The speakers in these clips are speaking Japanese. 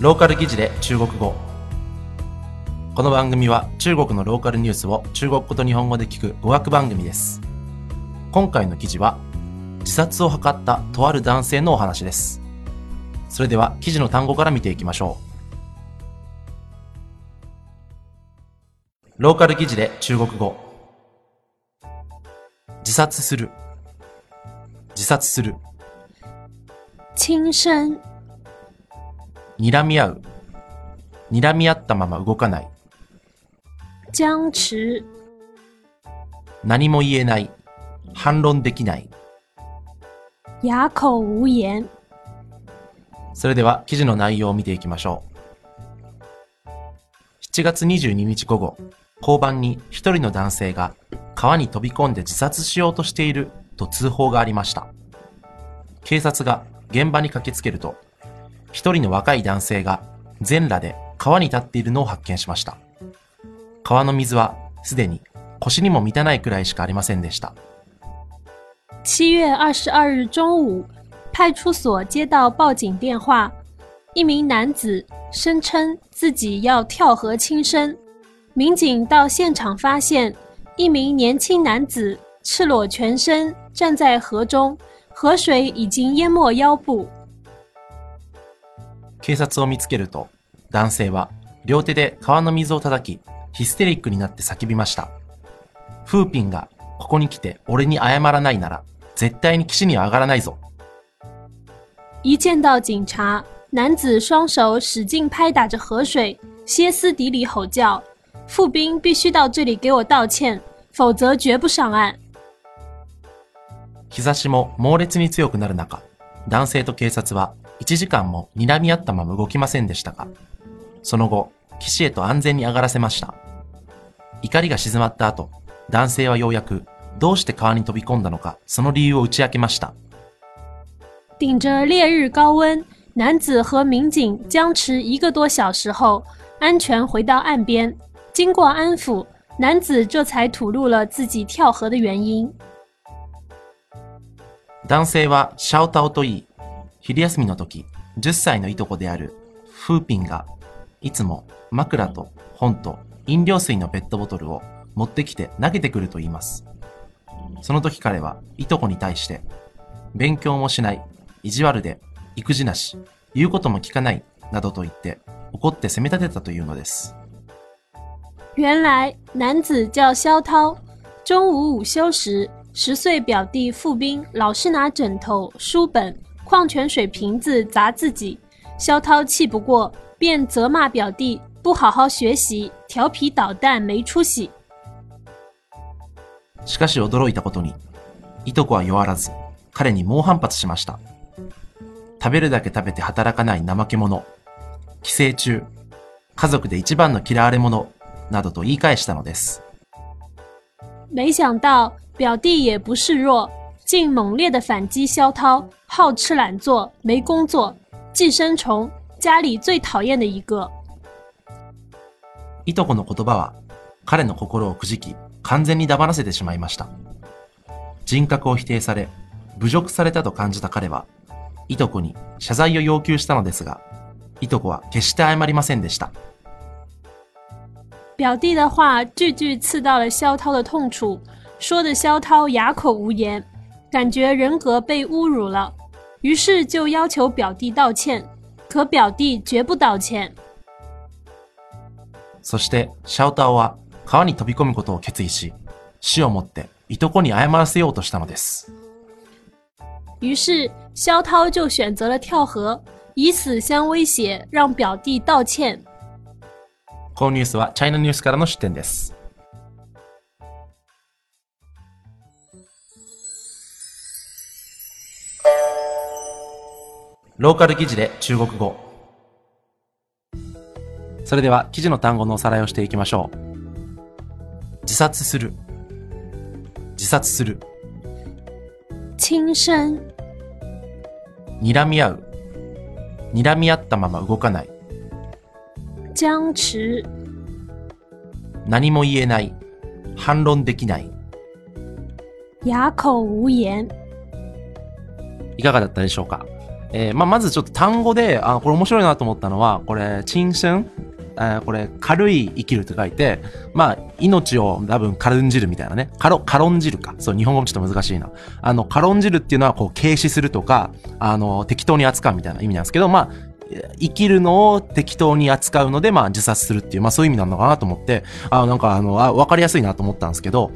ローカル記事で中国語。この番組は中国のローカルニュースを中国語と日本語で聞く語学番組です。今回の記事は自殺を図ったとある男性のお話です。それでは記事の単語から見ていきましょう。ローカル記事で中国語。自殺する。自殺する。轻生、睨み合う睨み合ったまま動かない僵持、何も言えない反論できない哑口无言。それでは記事の内容を見ていきましょう。7月22日午後、交番に一人の男性が川に飛び込んで自殺しようとしていると通報がありました。警察が現場に駆けつけると、一人の若い男性が全裸で川に立っているのを発見しました。川の水はすでに腰にも満たないくらいしかありませんでした。7月二十二日中午，派出所接到报警电话，一名男子声称自己要跳河轻生。民警到现场发现，一名年轻男子赤裸全身站在河中，河水已经淹没腰部。警察を見つけると、男性は両手で川の水を叩き、ヒステリックになって叫びました。フーピンがここに来て俺に謝らないなら、絶対に岸には上がらないぞ。一见到警察，男子双手使劲拍打着河水，歇斯底里吼叫：“富兵必须到这里给我道歉，否则绝不上岸。日差しも猛烈に強くなる中、男性と警察は1時間も睨み合ったまま動きませんでしたが、その後、岸へと安全に上がらせました。怒りが静まった後、男性はようやくどうして川に飛び込んだのか、その理由を打ち明けました。顶着烈日高温，男子和民警僵持一个多小时后，安全回到岸边。经过安抚，男子这才吐露了自己跳河的原因。男性はシャオタオといい、昼休みの時、10歳のいとこであるフーピンが、いつも枕と本と飲料水のペットボトルを持ってきて投げてくると言います。その時彼はいとこに対して、勉強もしない、意地悪で、育児なし、言うことも聞かない、などと言って怒って責め立てたというのです。原来男子叫肖涛，中午午休时，十岁表弟付兵老是拿枕头、书本、矿泉水瓶子砸自己。肖涛气不过，便责骂表弟不好好学习，调皮捣蛋，没出息。しかし驚いたことに、いとこは弱らず、彼に猛反発しました。食べるだけ食べて働かない怠け者、寄生虫、家族で一番の嫌われ者、などと言い返したのです。没想到表弟也不示弱，竟猛烈的反击肖涛， 好吃懒做，没工作，寄生虫，家里最讨厌的一个。いとこの言葉は、彼の心をくじき、完全に黙らせてしまいました。人格を否定され、侮辱されたと感じた彼は、いとこに謝罪を要求したのですが、いとこは決して謝りませんでした。表弟的话句句刺到了肖涛的痛处，说的肖涛哑口无言，感觉人格被侮辱了，于是就要求表弟道歉。可表弟绝不道歉。そして、シャオタオは川に飛び込むことを決意し、死をもっていとこに謝らせようとしたのです。于是肖涛就选择了跳河，以死相威胁，让表弟道歉。このニュースはチャイナニュースからの出展です。ローカル記事で中国語。それでは記事の単語のおさらいをしていきましょう。自殺する。自殺する。轻生、睨み合う。睨み合ったまま動かない。僵持、何も言えない。反論できない。哑口无言。いかがだったでしょうか？えー、まあ、まずちょっと単語で、あ、これ面白いなと思ったのは、これ、陳春えこれ、軽い生きると書いて、まあ、命を多分軽んじるみたいなね。軽、軽んじるか。そう、日本語もちょっと難しいな。あの、軽んじるっていうのは、こう、軽視するとか、あの、適当に扱うみたいな意味なんですけど、まあ、生きるのを適当に扱うので、まあ自殺するっていう、まあそういう意味なのかなと思って、あなんかあの、あ、わかりやすいなと思ったんですけど、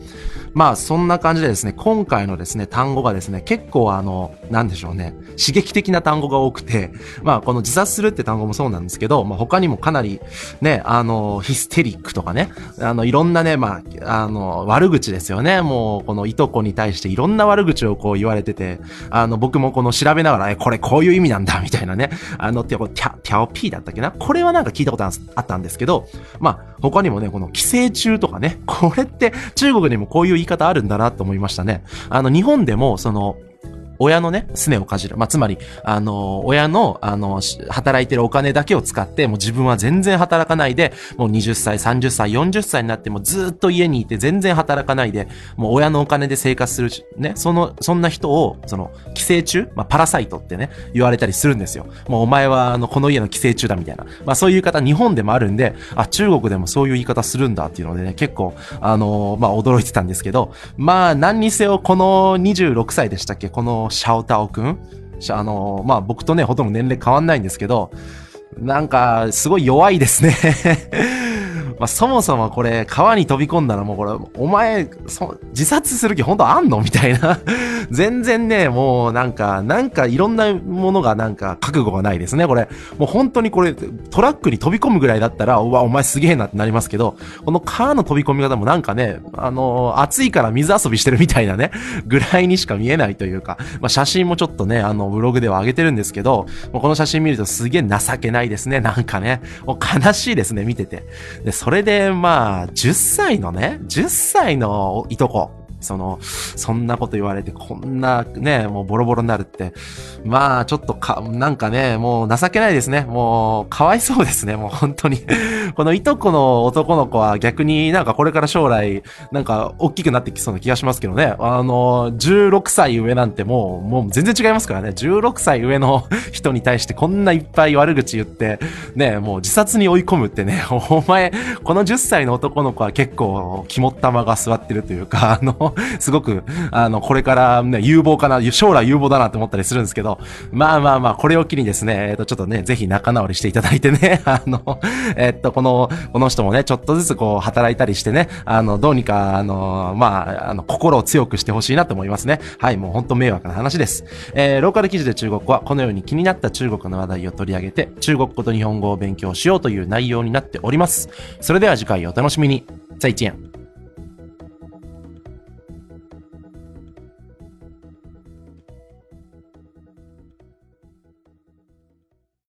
まあそんな感じでですね、今回のですね、単語がですね、結構あの、なんでしょうね、刺激的な単語が多くて、まあこの自殺するって単語もそうなんですけど、まあ他にもかなりね、あの、ヒステリックとかね、あの、いろんなね、まあ、あの、悪口ですよね。もうこのいとこに対していろんな悪口をこう言われてて、あの、僕もこの調べながら、え、これこういう意味なんだ、みたいなね、あの、てこ、テャ、テャオピーだったっけな？これはなんか聞いたことあったんですけど、まあ、他にもね、この寄生虫とかね、これって中国にもこういう言い方あるんだなと思いましたね。あの、日本でも、その、親のね、すねをかじる。まあ、つまり、あの、親の、あの、働いてるお金だけを使って、もう自分は全然働かないで、もう20歳、30歳、40歳になってもずっと家にいて全然働かないで、もう親のお金で生活する、ね、その、そんな人を、その、寄生虫まあ、パラサイトってね、言われたりするんですよ。もうお前は、あの、この家の寄生虫だみたいな。まあ、そういう言い方、日本でもあるんで、あ、中国でもそういう言い方するんだっていうのでね、結構、あの、まあ、驚いてたんですけど、まあ、何にせよ、この26歳でしたっけ？このシャオタオくん？あの、まあ、僕とね、ほとんど年齢変わんないんですけど、なんか、すごい弱いですね。まあ、そもそもこれ、川に飛び込んだらもうこれ、お前、そ自殺する気本当あんの？みたいな 全然ね、もうなんか、なんかいろんなものがなんか覚悟がないですね、これ。もう本当にこれ、トラックに飛び込むぐらいだったら、うわ、お前すげえなってなりますけど、この川の飛び込み方もなんかね、あのー、暑いから水遊びしてるみたいなね、ぐらいにしか見えないというか、まあ、写真もちょっとね、あの、ブログでは上げてるんですけど、もうこの写真見るとすげえ情けないですね、なんかね。もう悲しいですね、見てて。で、それで、まあ、10歳のね、10歳のいとこ、その、そんなこと言われて、こんなね、もうボロボロになるって。まあ、ちょっとか、なんかね、もう情けないですね。もう、かわいそうですね、もう本当に。このいとこの男の子は逆になんかこれから将来、なんか大きくなってきそうな気がしますけどね。あの、16歳上なんてもう、もう全然違いますからね。16歳上の 人に対してこんないっぱい悪口言って、ね、もう自殺に追い込むってね、お前、この10歳の男の子は結構肝っ玉が座ってるというか、あの、すごく、あの、これからね、有望かな、将来有望だなって思ったりするんですけど、まあまあまあ、これを機にですね、えっ、と、ちょっとね、ぜひ仲直りしていただいてね、あの、えっ、と、この、この人もね、ちょっとずつこう、働いたりしてね、あの、どうにか、あの、まあ、あの、心を強くしてほしいなと思いますね。はい、もう本当迷惑な話です。えー、ローカル記事で中国は、このように気になった中国の話題を取り上げて、中国語と日本語を勉強しようという内容になっております。それでは次回お楽しみに。再见。